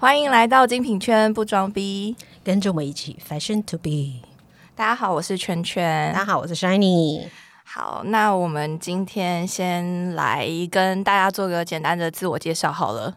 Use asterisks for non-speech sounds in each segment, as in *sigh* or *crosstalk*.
欢迎来到精品圈不装逼，跟着我们一起 fashion to be。大家好，我是圈圈。大家好，我是 Shiny。好，那我们今天先来跟大家做个简单的自我介绍好了。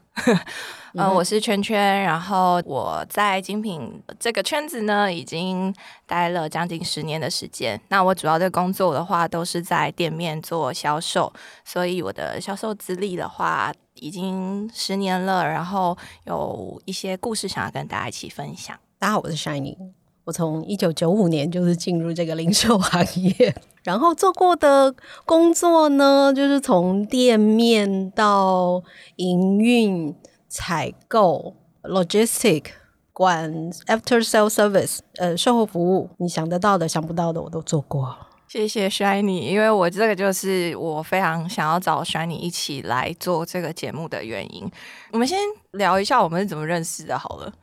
呃，我是圈圈，然后我在精品这个圈子呢，已经待了将近十年的时间。那我主要的工作的话，都是在店面做销售，所以我的销售资历的话，已经十年了。然后有一些故事想要跟大家一起分享。大家好，我是 Shiny。我从一九九五年就是进入这个零售行业，然后做过的工作呢，就是从店面到营运。采购、logistic、管 after sale service，呃，售后服务，你想得到的、想不到的，我都做过。谢谢 Shiny，因为我这个就是我非常想要找 Shiny 一起来做这个节目的原因。我们先聊一下我们是怎么认识的，好了。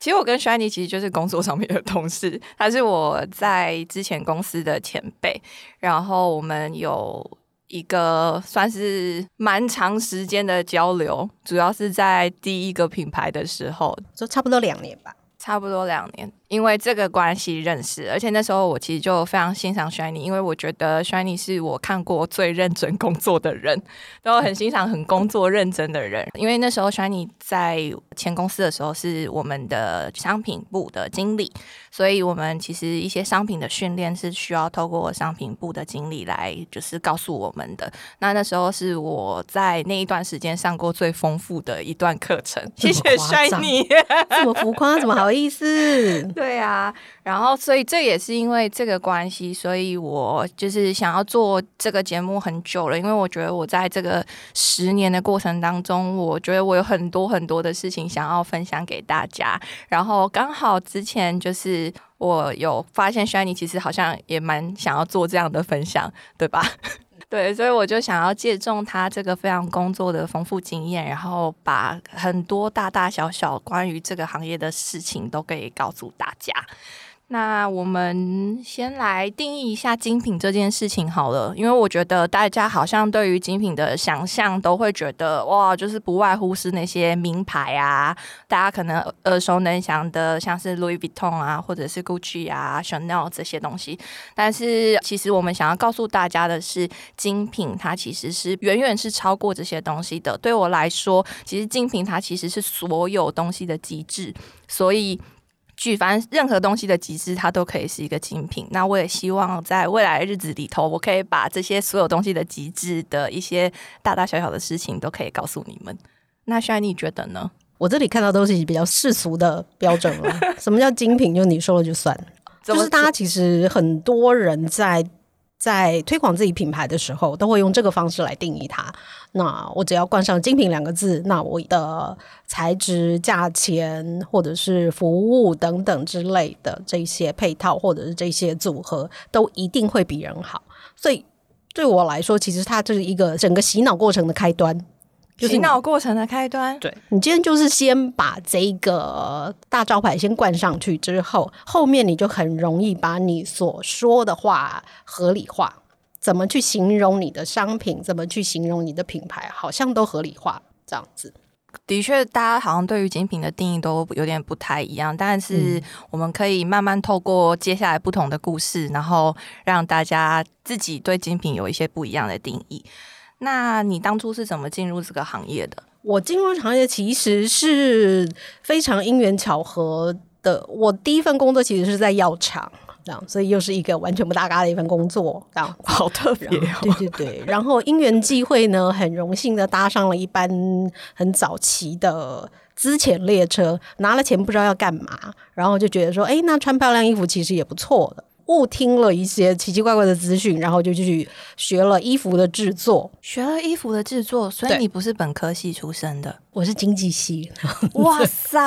其实我跟 Shiny 其实就是工作上面的同事，他是我在之前公司的前辈，然后我们有。一个算是蛮长时间的交流，主要是在第一个品牌的时候，就差不多两年吧，差不多两年。因为这个关系认识，而且那时候我其实就非常欣赏 Shiny，因为我觉得 Shiny 是我看过最认真工作的人，都很欣赏很工作认真的人。*laughs* 因为那时候 Shiny 在前公司的时候是我们的商品部的经理，所以我们其实一些商品的训练是需要透过商品部的经理来就是告诉我们的。那那时候是我在那一段时间上过最丰富的一段课程。谢谢 Shiny，这么浮夸，怎 *laughs* *laughs* 么好意思？对啊，然后所以这也是因为这个关系，所以我就是想要做这个节目很久了，因为我觉得我在这个十年的过程当中，我觉得我有很多很多的事情想要分享给大家。然后刚好之前就是我有发现，Shiny 其实好像也蛮想要做这样的分享，对吧？*laughs* 对，所以我就想要借重他这个非常工作的丰富经验，然后把很多大大小小关于这个行业的事情都可以告诉大家。那我们先来定义一下精品这件事情好了，因为我觉得大家好像对于精品的想象都会觉得哇，就是不外乎是那些名牌啊，大家可能耳熟能详的，像是 Louis Vuitton 啊，或者是 Gucci 啊、Chanel 这些东西。但是其实我们想要告诉大家的是，精品它其实是远远是超过这些东西的。对我来说，其实精品它其实是所有东西的极致，所以。举凡任何东西的极致，它都可以是一个精品。那我也希望在未来的日子里头，我可以把这些所有东西的极致的一些大大小小的事情，都可以告诉你们。那 Shiny 你觉得呢？我这里看到都是比较世俗的标准了。*laughs* 什么叫精品？就你说了就算。就是大家其实很多人在。在推广自己品牌的时候，都会用这个方式来定义它。那我只要冠上“精品”两个字，那我的材质、价钱或者是服务等等之类的这些配套，或者是这些组合，都一定会比人好。所以对我来说，其实它就是一个整个洗脑过程的开端。洗脑过程的开端，对你今天就是先把这个大招牌先冠上去之后，后面你就很容易把你所说的话合理化。怎么去形容你的商品，怎么去形容你的品牌，好像都合理化这样子。的确，大家好像对于精品的定义都有点不太一样，但是我们可以慢慢透过接下来不同的故事，然后让大家自己对精品有一些不一样的定义。那你当初是怎么进入这个行业的？我进入行业其实是非常因缘巧合的。我第一份工作其实是在药厂，这样，所以又是一个完全不搭嘎的一份工作，这样 *laughs* 好特别。对对对，然后因缘际会呢，很荣幸的搭上了一班很早期的资遣列车，拿了钱不知道要干嘛，然后就觉得说，哎，那穿漂亮衣服其实也不错的。误听了一些奇奇怪怪的资讯，然后就去学了衣服的制作，学了衣服的制作。所以你不是本科系出身的，我是经济系。哇 *laughs* 塞！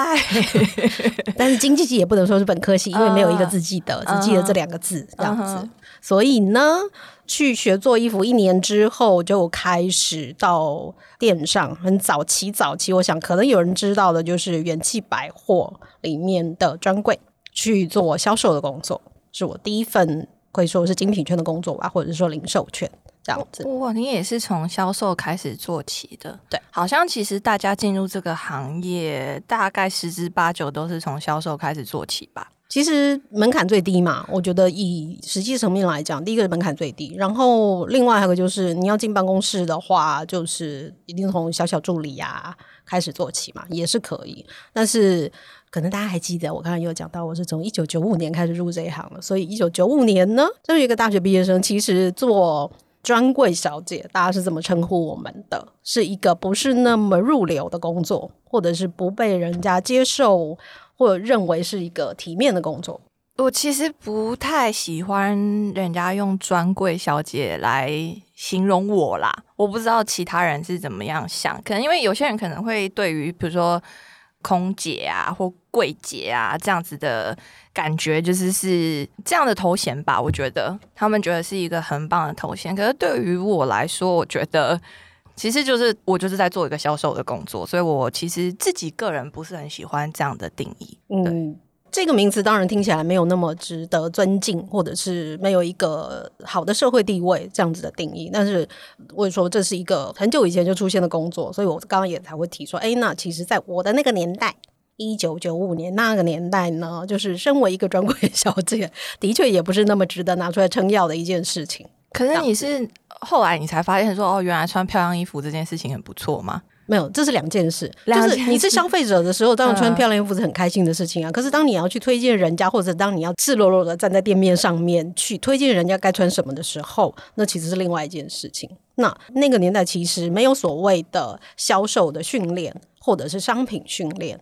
但是经济系也不能说是本科系，因为没有一个字记得，只记得这两个字这样子。所以呢，去学做衣服一年之后，就开始到店上。很早期，早期我想可能有人知道的，就是元气百货里面的专柜去做销售的工作。是我第一份可以说是精品圈的工作吧，或者是说零售圈这样子。哇，你也是从销售开始做起的，对，好像其实大家进入这个行业，大概十之八九都是从销售开始做起吧。其实门槛最低嘛，我觉得以实际层面来讲，第一个门槛最低，然后另外还有个就是你要进办公室的话，就是一定从小小助理呀开始做起嘛，也是可以。但是可能大家还记得，我刚才有讲到，我是从一九九五年开始入这一行了，所以一九九五年呢，作为一个大学毕业生，其实做。专柜小姐，大家是怎么称呼我们的？是一个不是那么入流的工作，或者是不被人家接受，或者认为是一个体面的工作。我其实不太喜欢人家用专柜小姐来形容我啦。我不知道其他人是怎么样想，可能因为有些人可能会对于比如说空姐啊或柜姐啊这样子的。感觉就是是这样的头衔吧，我觉得他们觉得是一个很棒的头衔。可是对于我来说，我觉得其实就是我就是在做一个销售的工作，所以我其实自己个人不是很喜欢这样的定义。嗯，这个名词当然听起来没有那么值得尊敬，或者是没有一个好的社会地位这样子的定义。但是我说这是一个很久以前就出现的工作，所以我刚刚也才会提说，哎，那其实在我的那个年代。一九九五年那个年代呢，就是身为一个专柜小姐，的确也不是那么值得拿出来撑耀的一件事情。可是你是后来你才发现说，哦，原来穿漂亮衣服这件事情很不错吗？没有，这是两件事。就是你是消费者的时候，当然穿漂亮衣服是很开心的事情啊。可是当你要去推荐人家，或者当你要赤裸裸的站在店面上面去推荐人家该穿什么的时候，那其实是另外一件事情。那那个年代其实没有所谓的销售的训练，或者是商品训练。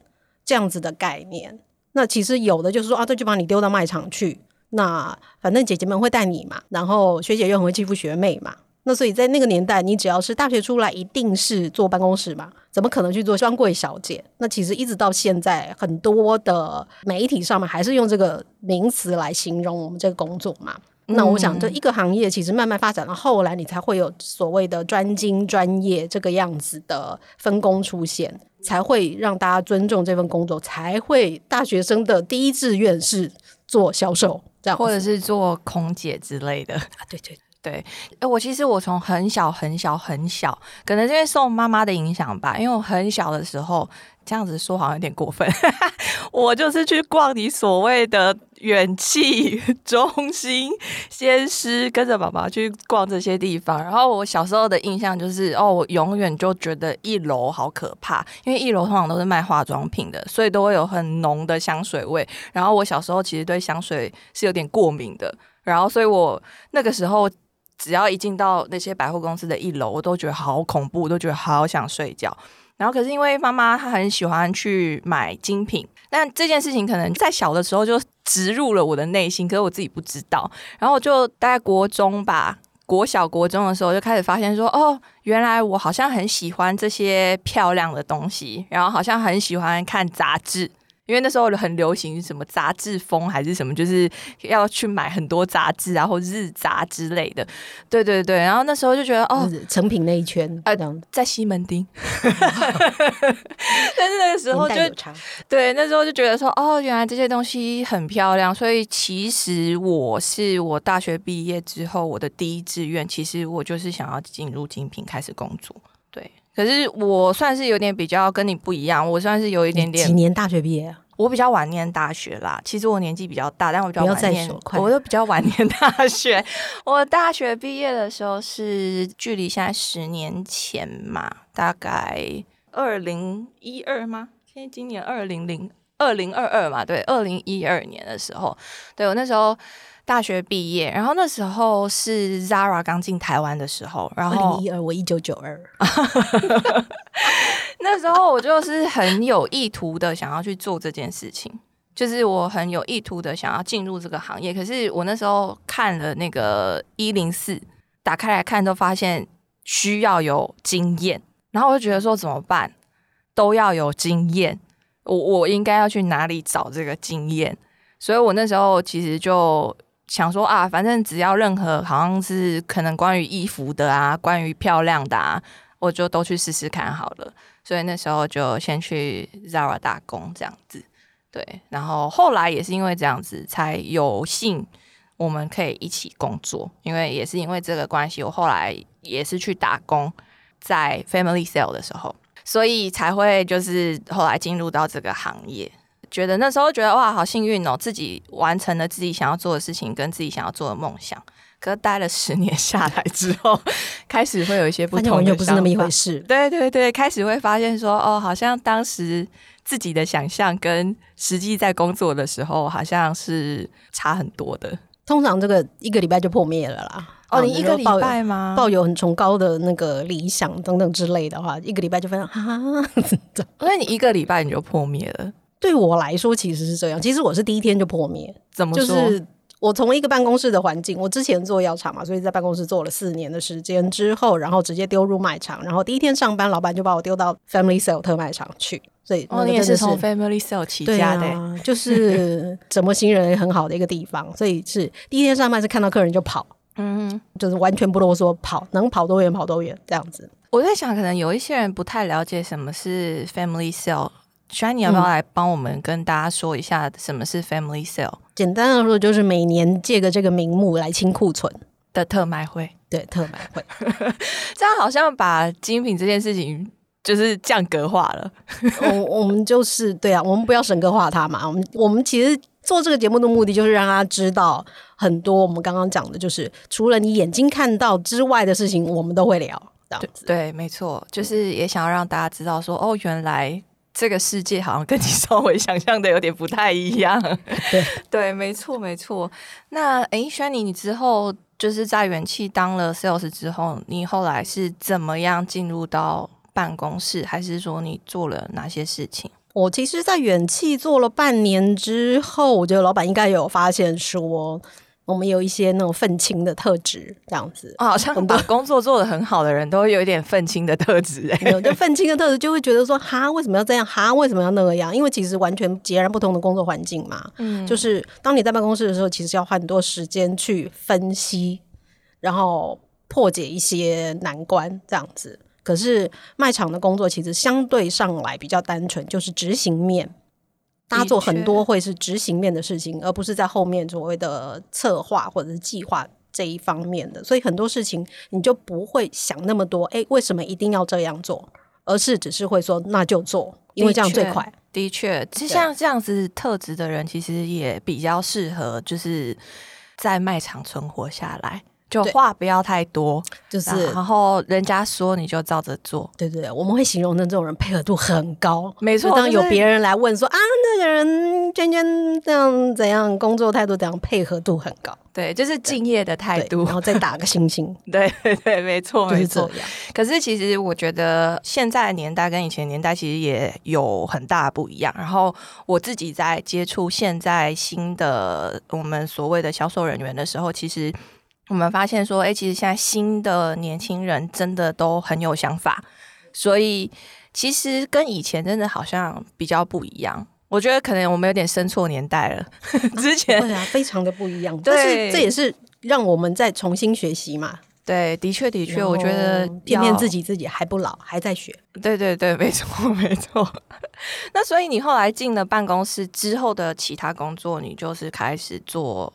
这样子的概念，那其实有的就是说啊，这就把你丢到卖场去，那反正姐姐们会带你嘛，然后学姐又很会欺负学妹嘛，那所以在那个年代，你只要是大学出来，一定是坐办公室嘛，怎么可能去做专柜小姐？那其实一直到现在，很多的媒体上面还是用这个名词来形容我们这个工作嘛。那我想，这一个行业其实慢慢发展到后来，你才会有所谓的专精专业这个样子的分工出现。才会让大家尊重这份工作，才会大学生的第一志愿是做销售，这样或者是做空姐之类的啊。对对对，我其实我从很小很小很小，可能因为受妈妈的影响吧，因为我很小的时候。这样子说好像有点过分，*laughs* 我就是去逛你所谓的远气中心、先师，跟着爸爸去逛这些地方。然后我小时候的印象就是，哦，我永远就觉得一楼好可怕，因为一楼通常都是卖化妆品的，所以都会有很浓的香水味。然后我小时候其实对香水是有点过敏的，然后所以我那个时候只要一进到那些百货公司的一楼，我都觉得好恐怖，我都觉得好想睡觉。然后可是因为妈妈她很喜欢去买精品，但这件事情可能在小的时候就植入了我的内心，可是我自己不知道。然后就大概国中吧，国小国中的时候就开始发现说，哦，原来我好像很喜欢这些漂亮的东西，然后好像很喜欢看杂志。因为那时候很流行什么杂志风还是什么，就是要去买很多杂志啊，或日杂之类的。对对对，然后那时候就觉得哦，成品那一圈，呃，在西门町。*laughs* 但是那个时候就对，那时候就觉得说哦，原来这些东西很漂亮。所以其实我是我大学毕业之后，我的第一志愿，其实我就是想要进入精品开始工作。对。可是我算是有点比较跟你不一样，我算是有一点点几年大学毕业，我比较晚念大学啦。其实我年纪比较大，但我比较晚念，我都比较晚念大学。我大学毕业的时候是距离现在十年前嘛，大概二零一二吗？现在今年二零零二零二二嘛，对，二零一二年的时候，对我那时候。大学毕业，然后那时候是 Zara 刚进台湾的时候，然后二零一二，我一九九二，*laughs* *laughs* 那时候我就是很有意图的想要去做这件事情，就是我很有意图的想要进入这个行业。可是我那时候看了那个一零四，打开来看都发现需要有经验，然后我就觉得说怎么办，都要有经验，我我应该要去哪里找这个经验？所以我那时候其实就。想说啊，反正只要任何好像是可能关于衣服的啊，关于漂亮的啊，我就都去试试看好了。所以那时候就先去 Zara 打工这样子，对。然后后来也是因为这样子，才有幸我们可以一起工作，因为也是因为这个关系，我后来也是去打工，在 Family Sale 的时候，所以才会就是后来进入到这个行业。觉得那时候觉得哇，好幸运哦，自己完成了自己想要做的事情，跟自己想要做的梦想。可是待了十年下来之后，开始会有一些不同的，不是那么一回事。对对对，开始会发现说，哦，好像当时自己的想象跟实际在工作的时候，好像是差很多的。通常这个一个礼拜就破灭了啦。哦，你一个礼拜吗？抱有很崇高的那个理想等等之类的话，一个礼拜就分啊，所以你一个礼拜你就破灭了。对我来说，其实是这样。其实我是第一天就破灭。怎么说？我从一个办公室的环境，我之前做药厂嘛，所以在办公室做了四年的时间之后，然后直接丢入卖场，然后第一天上班，老板就把我丢到 Family Sale 特卖场去。所以哦，你也是从 Family Sale 起家的，就是 *laughs* 怎么新人很好的一个地方。所以是第一天上班是看到客人就跑，嗯，就是完全不啰嗦，跑能跑多远跑多远这样子。我在想，可能有一些人不太了解什么是 Family Sale。S h a n 你要不要来帮我们跟大家说一下什么是 Family Sale？简单的说，就是每年借个这个名目来清库存的特卖会。对，特卖会，*laughs* 这样好像把精品这件事情就是降格化了。我我们就是对啊，我们不要神格化它嘛。我们我们其实做这个节目的目的就是让大家知道很多我们刚刚讲的，就是除了你眼睛看到之外的事情，我们都会聊。这样子对，没错，就是也想要让大家知道说，哦，原来。这个世界好像跟你 *laughs* 稍微想象的有点不太一样。*laughs* 对对，没错没错。那哎，轩尼，你之后就是在元气当了 sales 之后，你后来是怎么样进入到办公室，还是说你做了哪些事情？我其实，在远气做了半年之后，我觉得老板应该有发现说。我们有一些那种愤青的特质，这样子啊，好像把工作做的很好的人都会有一点愤青的特质，哎，有就愤青的特质就会觉得说，哈，为什么要这样？哈，为什么要那个样？因为其实完全截然不同的工作环境嘛。嗯，就是当你在办公室的时候，其实要花很多时间去分析，然后破解一些难关，这样子。可是卖场的工作其实相对上来比较单纯，就是执行面。大家做很多会是执行面的事情，而不是在后面所谓的策划或者是计划这一方面的。所以很多事情你就不会想那么多，哎，为什么一定要这样做？而是只是会说那就做，因为这样最快。的确，就像这样子特质的人，其实也比较适合，就是在卖场存活下来。就话不要太多，就是然后人家说你就照着做。对对，我们会形容的这种人配合度很高。没错，当有别人来问说啊，那个人娟娟这样怎样，工作态度怎样，配合度很高。对，就是敬业的态度，然后再打个星星。*laughs* 对对对，没错，没错。可是其实我觉得现在的年代跟以前年代其实也有很大不一样。然后我自己在接触现在新的我们所谓的销售人员的时候，其实。我们发现说，哎，其实现在新的年轻人真的都很有想法，所以其实跟以前真的好像比较不一样。我觉得可能我们有点生错年代了，*laughs* 之前对啊，非常的不一样。*laughs* 但是这也是让我们再重新学习嘛。对，的确的确，我觉得骗骗自己，自己还不老，还在学。对对对，没错 *laughs* 没错。那所以你后来进了办公室之后的其他工作，你就是开始做。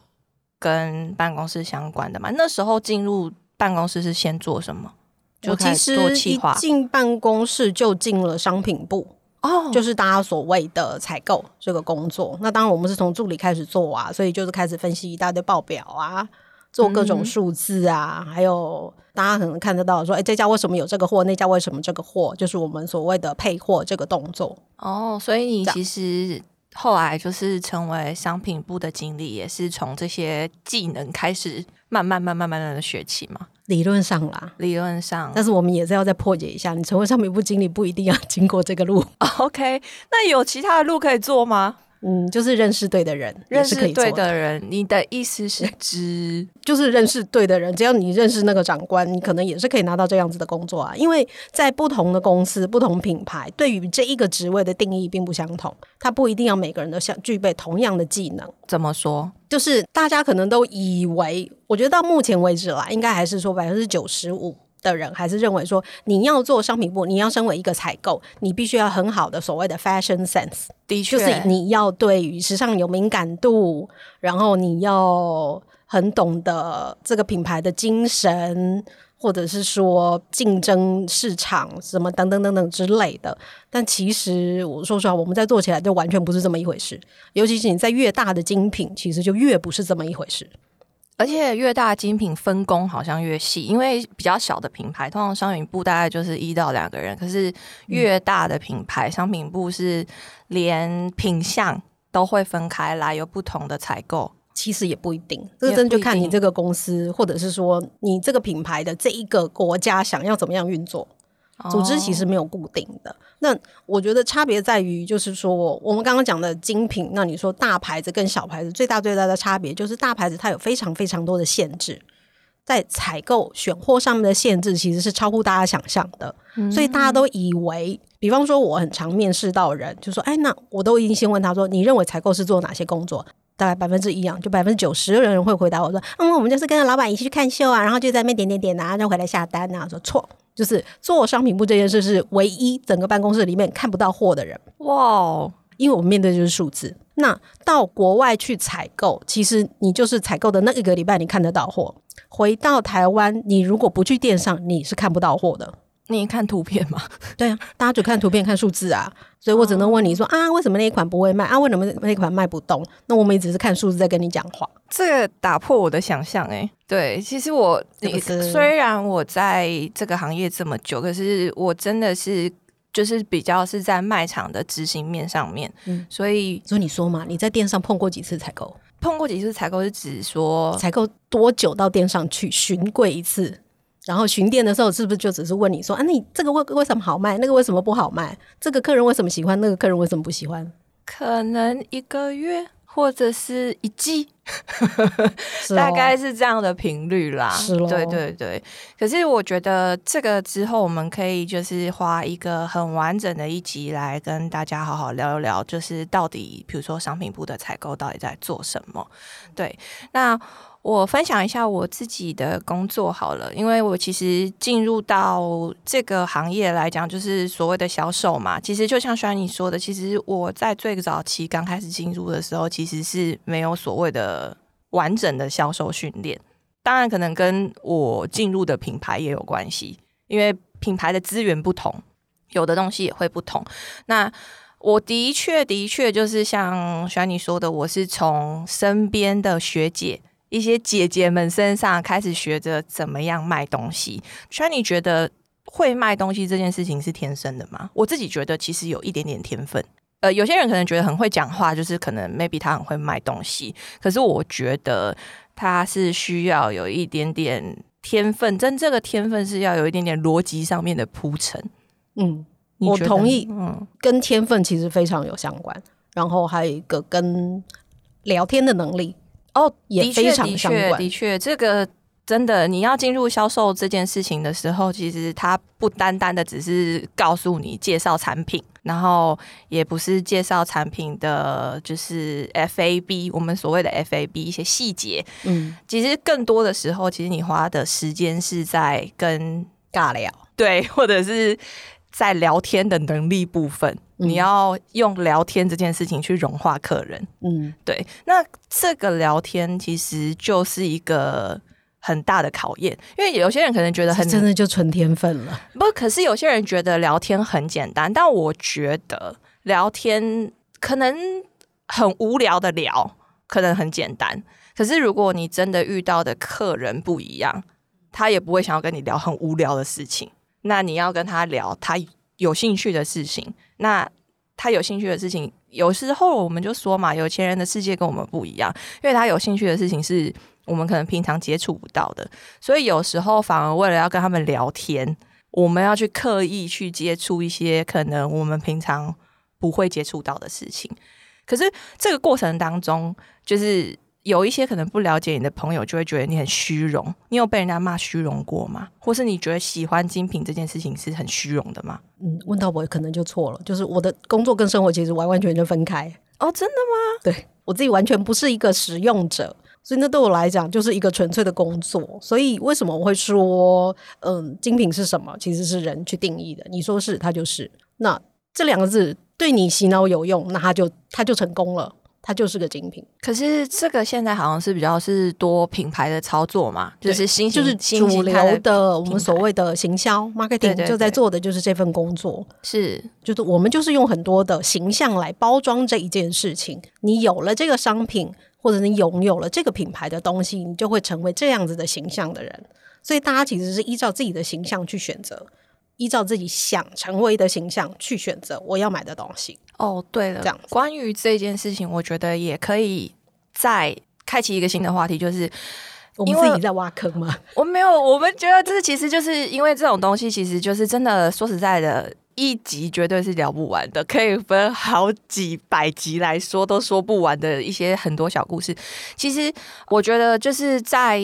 跟办公室相关的嘛，那时候进入办公室是先做什么？就其实一进办公室就进了商品部哦，就是大家所谓的采购这个工作。那当然我们是从助理开始做啊，所以就是开始分析一大堆报表啊，做各种数字啊，还有大家可能看得到说，哎，这家为什么有这个货？那家为什么这个货？就是我们所谓的配货这个动作哦。所以你其实。后来就是成为商品部的经理，也是从这些技能开始慢慢、慢慢、慢慢的学起嘛。理论上啦，理论上，但是我们也是要再破解一下，你成为商品部经理不一定要经过这个路。*laughs* OK，那有其他的路可以做吗？嗯，就是认识对的人，认识对的人。你的意思是 *laughs* 指，就是认识对的人，只要你认识那个长官，你可能也是可以拿到这样子的工作啊。因为在不同的公司、不同品牌，对于这一个职位的定义并不相同，它不一定要每个人都相具备同样的技能。怎么说？就是大家可能都以为，我觉得到目前为止啦，应该还是说百分之九十五。的人还是认为说，你要做商品部，你要身为一个采购，你必须要很好的所谓的 fashion sense，的确，就是你要对于时尚有敏感度，然后你要很懂得这个品牌的精神，或者是说竞争市场什么等等等等之类的。但其实我说实话，我们在做起来就完全不是这么一回事。尤其是你在越大的精品，其实就越不是这么一回事。而且越大精品分工好像越细，因为比较小的品牌，通常商品部大概就是一到两个人。可是越大的品牌，商品部是连品相都会分开来，有不同的采购。其实也不一定，这个真的就看你这个公司，或者是说你这个品牌的这一个国家想要怎么样运作。组织其实没有固定的，那我觉得差别在于，就是说我们刚刚讲的精品，那你说大牌子跟小牌子最大最大的差别，就是大牌子它有非常非常多的限制，在采购选货上面的限制其实是超乎大家想象的，所以大家都以为，比方说我很常面试到人，就说，哎，那我都已经先问他说，你认为采购是做哪些工作？大概百分之一样，就百分之九十的人会回答我说，嗯，我们就是跟着老板一起去看秀啊，然后就在那边点点点啊，然后回来下单啊，说错。就是做商品部这件事是唯一整个办公室里面看不到货的人哇，因为我们面对就是数字。那到国外去采购，其实你就是采购的那一个礼拜你看得到货，回到台湾你如果不去电商，你是看不到货的。你看图片吗？*laughs* 对啊，大家只看图片看数字啊，所以我只能问你说啊，为什么那一款不会卖啊？为什么那一款卖不动？那我们也只是看数字在跟你讲话。这个打破我的想象哎，对，其实我虽然我在这个行业这么久，可是我真的是就是比较是在卖场的执行面上面，嗯，所以所以你说嘛，你在店上碰过几次采购？碰过几次采购是指说采购多久到店上去巡柜一次？然后巡店的时候，是不是就只是问你说啊，你这个为为什么好卖，那个为什么不好卖？这个客人为什么喜欢，那个客人为什么不喜欢？可能一个月或者是一季，*laughs* 大概是这样的频率啦。是对对对。可是我觉得这个之后，我们可以就是花一个很完整的一集来跟大家好好聊一聊，就是到底比如说商品部的采购到底在做什么？对，那。我分享一下我自己的工作好了，因为我其实进入到这个行业来讲，就是所谓的销售嘛。其实就像轩你说的，其实我在最早期刚开始进入的时候，其实是没有所谓的完整的销售训练。当然，可能跟我进入的品牌也有关系，因为品牌的资源不同，有的东西也会不同。那我的确的确就是像轩你说的，我是从身边的学姐。一些姐姐们身上开始学着怎么样卖东西。圈，你觉得会卖东西这件事情是天生的吗？我自己觉得其实有一点点天分。呃，有些人可能觉得很会讲话，就是可能 maybe 他很会卖东西。可是我觉得他是需要有一点点天分，真这个天分是要有一点点逻辑上面的铺陈。嗯，我同意。嗯，跟天分其实非常有相关。然后还有一个跟聊天的能力。哦，也非常相关。的确，这个真的，你要进入销售这件事情的时候，其实它不单单的只是告诉你介绍产品，然后也不是介绍产品的就是 FAB，我们所谓的 FAB 一些细节。嗯，其实更多的时候，其实你花的时间是在跟尬聊，对，或者是在聊天的能力部分。你要用聊天这件事情去融化客人，嗯，对。那这个聊天其实就是一个很大的考验，因为有些人可能觉得很真的就纯天分了。不，可是有些人觉得聊天很简单，但我觉得聊天可能很无聊的聊，可能很简单。可是如果你真的遇到的客人不一样，他也不会想要跟你聊很无聊的事情。那你要跟他聊他有兴趣的事情。那他有兴趣的事情，有时候我们就说嘛，有钱人的世界跟我们不一样，因为他有兴趣的事情是我们可能平常接触不到的，所以有时候反而为了要跟他们聊天，我们要去刻意去接触一些可能我们平常不会接触到的事情。可是这个过程当中，就是。有一些可能不了解你的朋友，就会觉得你很虚荣。你有被人家骂虚荣过吗？或是你觉得喜欢精品这件事情是很虚荣的吗？嗯，问到我可能就错了。就是我的工作跟生活其实完完全全分开。哦，真的吗？对我自己完全不是一个使用者，所以那对我来讲就是一个纯粹的工作。所以为什么我会说，嗯，精品是什么？其实是人去定义的。你说是，它就是。那这两个字对你洗脑有用，那它就它就成功了。它就是个精品。可是这个现在好像是比较是多品牌的操作嘛，就是新就是主流的我们所谓的行销 marketing 就在做的就是这份工作，是就是我们就是用很多的形象来包装这一件事情。你有了这个商品，或者你拥有了这个品牌的东西，你就会成为这样子的形象的人。所以大家其实是依照自己的形象去选择。依照自己想成为的形象去选择我要买的东西。哦，对了，这样关于这件事情，我觉得也可以再开启一个新的话题，就是我们自己在挖坑吗？*laughs* 我没有，我们觉得这其实就是因为这种东西，其实就是真的说实在的，一集绝对是聊不完的，可以分好几百集来说都说不完的一些很多小故事。其实我觉得就是在。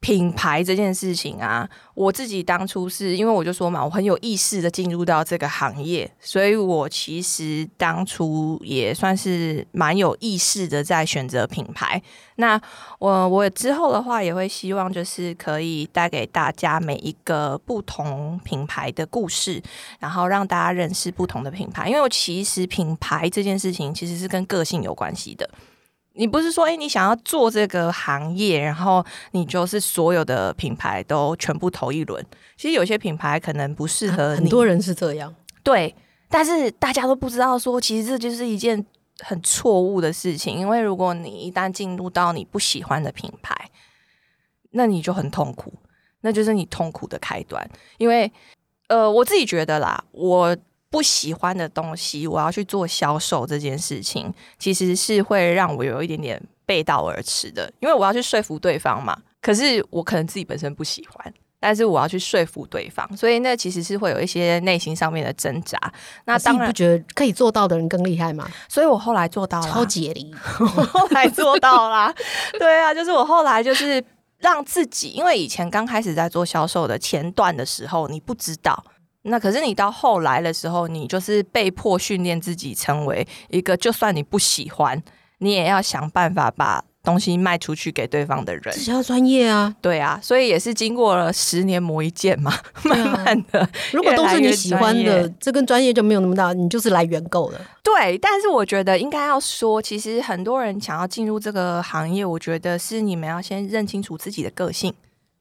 品牌这件事情啊，我自己当初是因为我就说嘛，我很有意识的进入到这个行业，所以我其实当初也算是蛮有意识的在选择品牌。那我我之后的话也会希望就是可以带给大家每一个不同品牌的故事，然后让大家认识不同的品牌，因为我其实品牌这件事情其实是跟个性有关系的。你不是说，哎，你想要做这个行业，然后你就是所有的品牌都全部投一轮。其实有些品牌可能不适合你，很多人是这样。对，但是大家都不知道说，其实这就是一件很错误的事情。因为如果你一旦进入到你不喜欢的品牌，那你就很痛苦，那就是你痛苦的开端。因为，呃，我自己觉得啦，我。不喜欢的东西，我要去做销售这件事情，其实是会让我有一点点背道而驰的，因为我要去说服对方嘛。可是我可能自己本身不喜欢，但是我要去说服对方，所以那其实是会有一些内心上面的挣扎。那当然不觉得可以做到的人更厉害吗？所以我后来做到了，超解离，我，后来做到了。对啊，就是我后来就是让自己，因为以前刚开始在做销售的前段的时候，你不知道。那可是你到后来的时候，你就是被迫训练自己成为一个，就算你不喜欢，你也要想办法把东西卖出去给对方的人。这要专业啊，对啊，所以也是经过了十年磨一剑嘛，慢慢的。如果都是你喜欢的，这跟专业就没有那么大，你就是来原购的。对，但是我觉得应该要说，其实很多人想要进入这个行业，我觉得是你们要先认清楚自己的个性，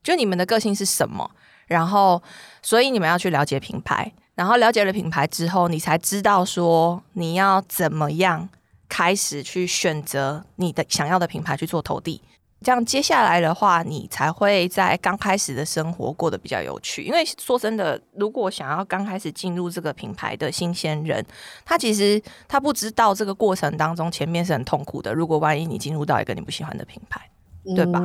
就你们的个性是什么。然后，所以你们要去了解品牌，然后了解了品牌之后，你才知道说你要怎么样开始去选择你的想要的品牌去做投递。这样接下来的话，你才会在刚开始的生活过得比较有趣。因为说真的，如果想要刚开始进入这个品牌的新鲜人，他其实他不知道这个过程当中前面是很痛苦的。如果万一你进入到一个你不喜欢的品牌，对吧？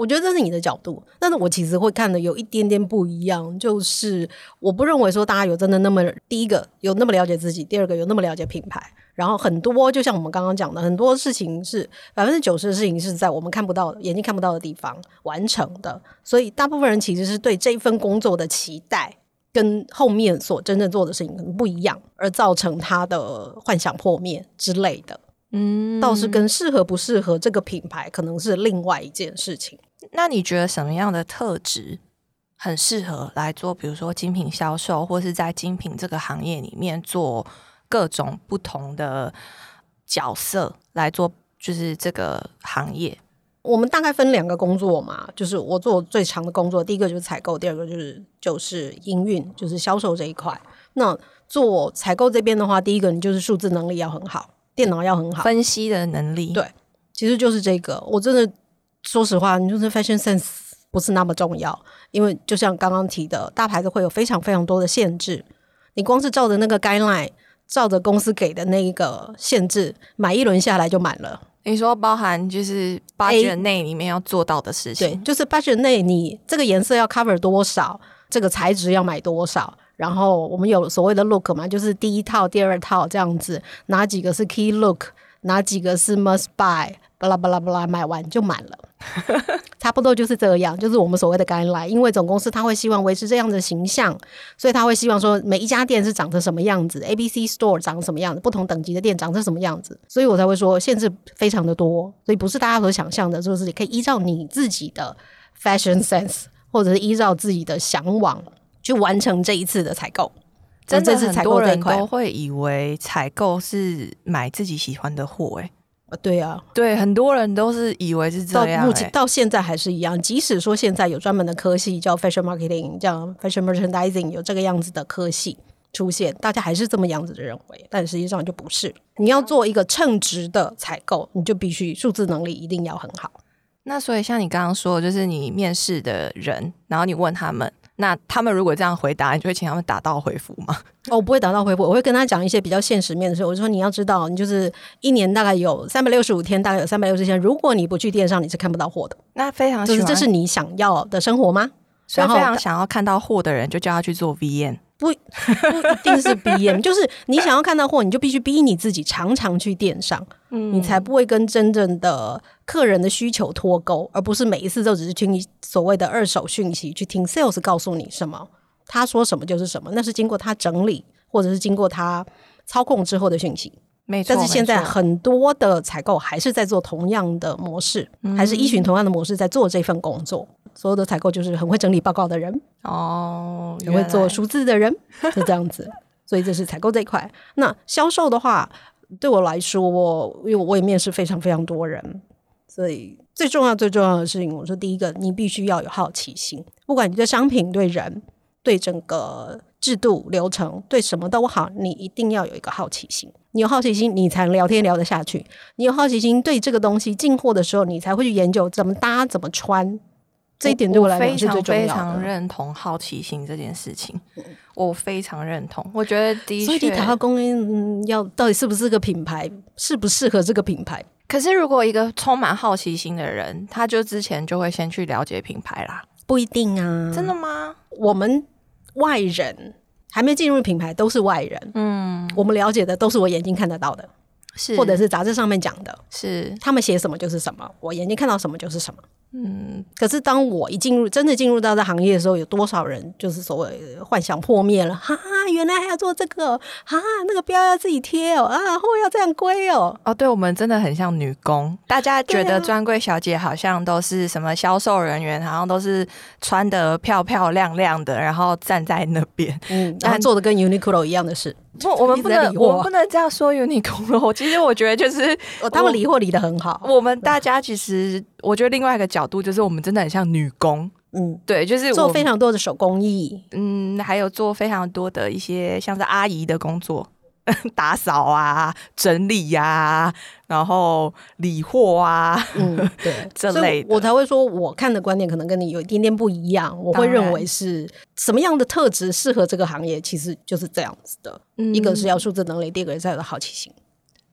我觉得这是你的角度，但是我其实会看的有一点点不一样，就是我不认为说大家有真的那么第一个有那么了解自己，第二个有那么了解品牌，然后很多就像我们刚刚讲的，很多事情是百分之九十的事情是在我们看不到、眼睛看不到的地方完成的，所以大部分人其实是对这一份工作的期待跟后面所真正做的事情可能不一样，而造成他的幻想破灭之类的。嗯，倒是跟适合不适合这个品牌可能是另外一件事情。那你觉得什么样的特质很适合来做？比如说精品销售，或是在精品这个行业里面做各种不同的角色来做，就是这个行业。我们大概分两个工作嘛，就是我做最长的工作，第一个就是采购，第二个就是就是营运，就是销售这一块。那做采购这边的话，第一个你就是数字能力要很好，电脑要很好，分析的能力。对，其实就是这个，我真的。说实话，你就是 fashion sense 不是那么重要，因为就像刚刚提的，大牌子会有非常非常多的限制。你光是照着那个 guideline，照着公司给的那一个限制，买一轮下来就满了。你说包含就是 budget 内里面要做到的事情，对，就是 budget 内你这个颜色要 cover 多少，这个材质要买多少，然后我们有所谓的 look 嘛，就是第一套、第二套这样子，哪几个是 key look，哪几个是 must buy。巴拉巴拉巴拉，买完就满了，*laughs* 差不多就是这样，就是我们所谓的 guideline。因为总公司他会希望维持这样的形象，所以他会希望说每一家店是长成什么样子，A B C store 长什么样子，不同等级的店长成什么样子，所以我才会说限制非常的多，所以不是大家所想象的，就是你可以依照你自己的 fashion sense，或者是依照自己的向往去完成这一次的采购。真的，很多人都会以为采购是买自己喜欢的货，哎。啊，对啊，对，很多人都是以为是这样、到目前欸到现在还是一样。即使说现在有专门的科系叫 fashion marketing，叫 fashion merchandising，有这个样子的科系出现，大家还是这么样子的认为，但实际上就不是。你要做一个称职的采购，你就必须数字能力一定要很好。那所以像你刚刚说的，就是你面试的人，然后你问他们，那他们如果这样回答，你就会请他们打道回府吗？哦，我不会打道回府，我会跟他讲一些比较现实面的事。我就说你要知道，你就是一年大概有三百六十五天，大概有三百六十天，如果你不去电商，你是看不到货的。那非常就是这是你想要的生活吗？所以然后非常想要看到货的人，就叫他去做 VN。不不一定是 BM，就是你想要看到货，你就必须逼你自己常常去电商，嗯你才不会跟真正的客人的需求脱钩，而不是每一次都只是听所谓的二手讯息，去听 sales 告诉你什么，他说什么就是什么，那是经过他整理或者是经过他操控之后的讯息。没错。但是现在很多的采购还是在做同样的模式，还是依循同样的模式在做这份工作。所有的采购就是很会整理报告的人，哦，也会做数字的人，就这样子。所以这是采购这一块。那销售的话，对我来说，我因为我也面试非常非常多人，所以最重要最重要的事情，我说第一个，你必须要有好奇心，不管你对商品、对人、对整个制度流程、对什么都好，你一定要有一个好奇心。你有好奇心，你才能聊天聊得下去。你有好奇心，对这个东西进货的时候，你才会去研究怎么搭、怎么穿。这一点对我来讲非常是最重要的非常的。认同好奇心这件事情，我非常认同。我觉得的所以你确，打到供应、嗯、要到底是不是个品牌，适不适合这个品牌？可是如果一个充满好奇心的人，他就之前就会先去了解品牌啦。不一定啊，真的吗？我们外人还没进入品牌，都是外人。嗯，我们了解的都是我眼睛看得到的，是，或者是杂志上面讲的，是，他们写什么就是什么，我眼睛看到什么就是什么。嗯，可是当我一进入真的进入到这行业的时候，有多少人就是所谓幻想破灭了？哈哈，原来还要做这个，啊，那个标要自己贴哦，啊，货要这样归哦。哦，对，我们真的很像女工。大家觉得专柜小姐好像都是什么销售人员，好像都是穿的漂漂亮亮的，然后站在那边。嗯，*laughs* 然后做的跟 Uniqlo 一样的事，不，我们不能，我们不能这样说 Uniqlo。其实我觉得就是哦，他们理货理的很好。我们大家其实，我觉得另外一个角度就是我们真的很像女工。嗯，对，就是做非常多的手工艺，嗯，还有做非常多的一些像是阿姨的工作，*laughs* 打扫啊、整理呀、然后理货啊，嗯，*laughs* 对这类的我才会说，我看的观点可能跟你有一点点不一样。我会认为是什么样的特质适合这个行业，其实就是这样子的。嗯一个是要数字能力，第二个是要有好奇心。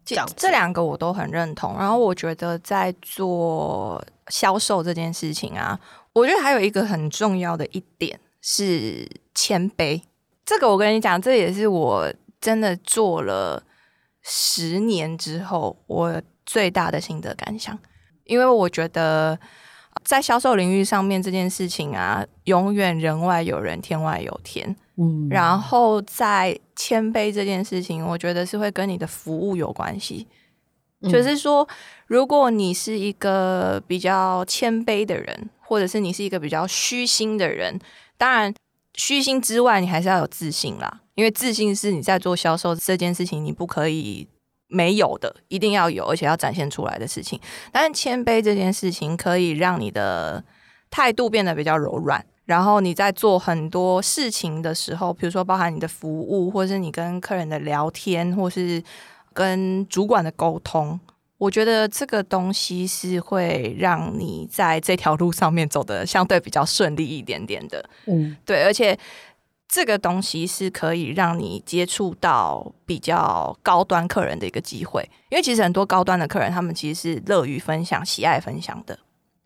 这样这两个我都很认同。然后我觉得在做销售这件事情啊，我觉得还有一个很重要的一点是谦卑。这个我跟你讲，这也是我真的做了十年之后我最大的心得感想，因为我觉得。在销售领域上面这件事情啊，永远人外有人，天外有天。嗯，然后在谦卑这件事情，我觉得是会跟你的服务有关系。嗯就是说，如果你是一个比较谦卑的人，或者是你是一个比较虚心的人，当然虚心之外，你还是要有自信啦。因为自信是你在做销售这件事情，你不可以没有的，一定要有，而且要展现出来的事情。但是谦卑这件事情，可以让你的态度变得比较柔软。然后你在做很多事情的时候，比如说包含你的服务，或是你跟客人的聊天，或是跟主管的沟通，我觉得这个东西是会让你在这条路上面走的相对比较顺利一点点的。嗯对，而且这个东西是可以让你接触到比较高端客人的一个机会，因为其实很多高端的客人，他们其实是乐于分享、喜爱分享的。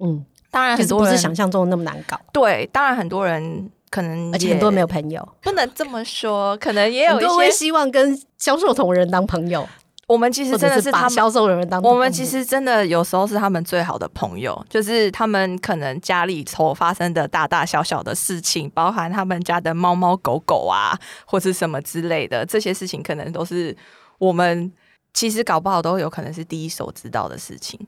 嗯，当然，很多人不是想象中的那么难搞，对，当然很多人可能也而且很多没有朋友，不能这么说，可能也有一很多会些。希望跟销售同仁当朋友，我们其实真的是他们把销售人员当朋友。我们其实真的有时候是他们最好的朋友，就是他们可能家里头发生的大大小小的事情，包含他们家的猫猫狗狗啊，或是什么之类的，这些事情可能都是我们其实搞不好都有可能是第一手知道的事情。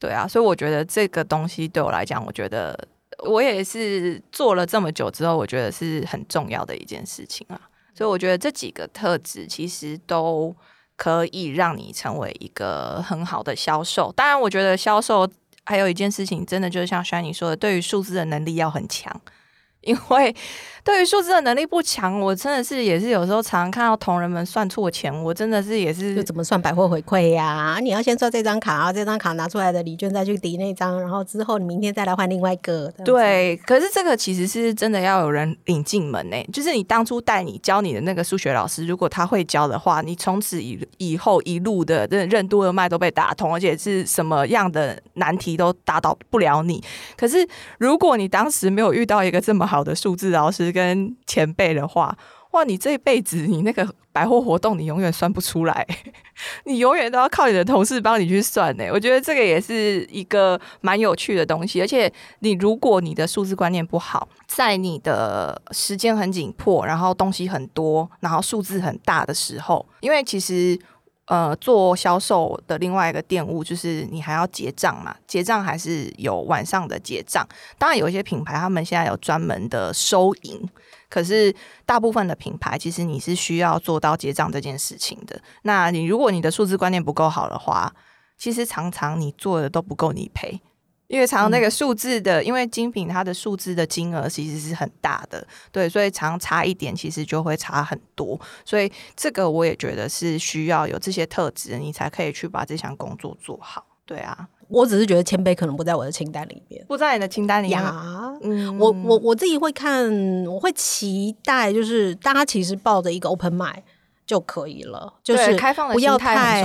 对啊，所以我觉得这个东西对我来讲，我觉得我也是做了这么久之后，我觉得是很重要的一件事情啊。所以我觉得这几个特质其实都可以让你成为一个很好的销售。当然，我觉得销售还有一件事情，真的就是像轩你说的，对于数字的能力要很强，因为。对于数字的能力不强，我真的是也是有时候常常看到同仁们算错钱，我真的是也是就怎么算百货回馈呀？你要先算这张卡，然后这张卡拿出来的礼券再去抵那张，然后之后你明天再来换另外一个。对，可是这个其实是真的要有人领进门呢。就是你当初带你教你的那个数学老师，如果他会教的话，你从此以以后一路的任任督二脉都被打通，而且是什么样的难题都打倒不了你。可是如果你当时没有遇到一个这么好的数字老师，跟前辈的话，哇！你这一辈子，你那个百货活动，你永远算不出来，*laughs* 你永远都要靠你的同事帮你去算呢。我觉得这个也是一个蛮有趣的东西。而且，你如果你的数字观念不好，在你的时间很紧迫，然后东西很多，然后数字很大的时候，因为其实。呃，做销售的另外一个店务就是你还要结账嘛，结账还是有晚上的结账。当然有一些品牌他们现在有专门的收银，可是大部分的品牌其实你是需要做到结账这件事情的。那你如果你的数字观念不够好的话，其实常常你做的都不够你赔。因为常常那个数字的，因为精品它的数字的金额其实是很大的，对，所以常差一点其实就会差很多。所以这个我也觉得是需要有这些特质，你才可以去把这项工作做好。对啊，我只是觉得谦卑可能不在我的清单里面，不在你的清单里面。嗯，我我我自己会看，我会期待，就是大家其实抱着一个 open mind 就可以了，就是开放的不要太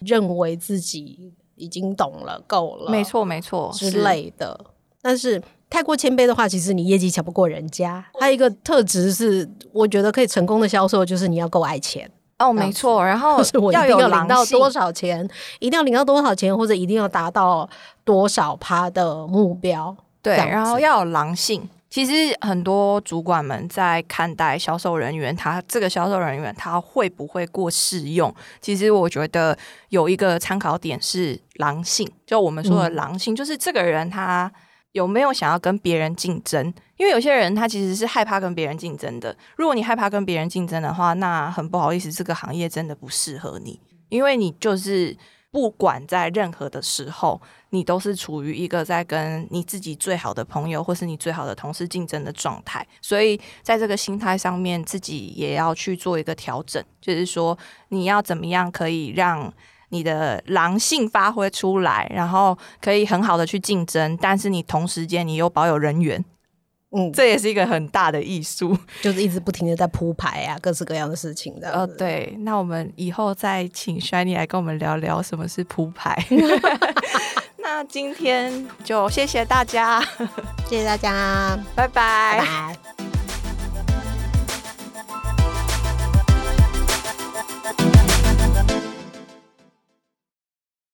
认为自己。已经懂了，够了，没错没错之类的。但是太过谦卑的话，其实你业绩抢不过人家。还有一个特质是，我觉得可以成功的销售，就是你要够爱钱。哦，没错。*laughs* 然后要领到多少钱，一定要领到多少钱，或者一定要达到多少趴的目标。对，然后要有狼性。其实很多主管们在看待销售人员，他这个销售人员他会不会过试用？其实我觉得有一个参考点是狼性，就我们说的狼性，就是这个人他有没有想要跟别人竞争？因为有些人他其实是害怕跟别人竞争的。如果你害怕跟别人竞争的话，那很不好意思，这个行业真的不适合你，因为你就是。不管在任何的时候，你都是处于一个在跟你自己最好的朋友或是你最好的同事竞争的状态，所以在这个心态上面，自己也要去做一个调整，就是说你要怎么样可以让你的狼性发挥出来，然后可以很好的去竞争，但是你同时间你又保有人缘。嗯，这也是一个很大的艺术，*laughs* 就是一直不停的在铺排啊，各式各样的事情的。哦，对，那我们以后再请 Shiny 来跟我们聊聊什么是铺排。*laughs* *laughs* 那今天就谢谢大家，谢谢大家，拜拜。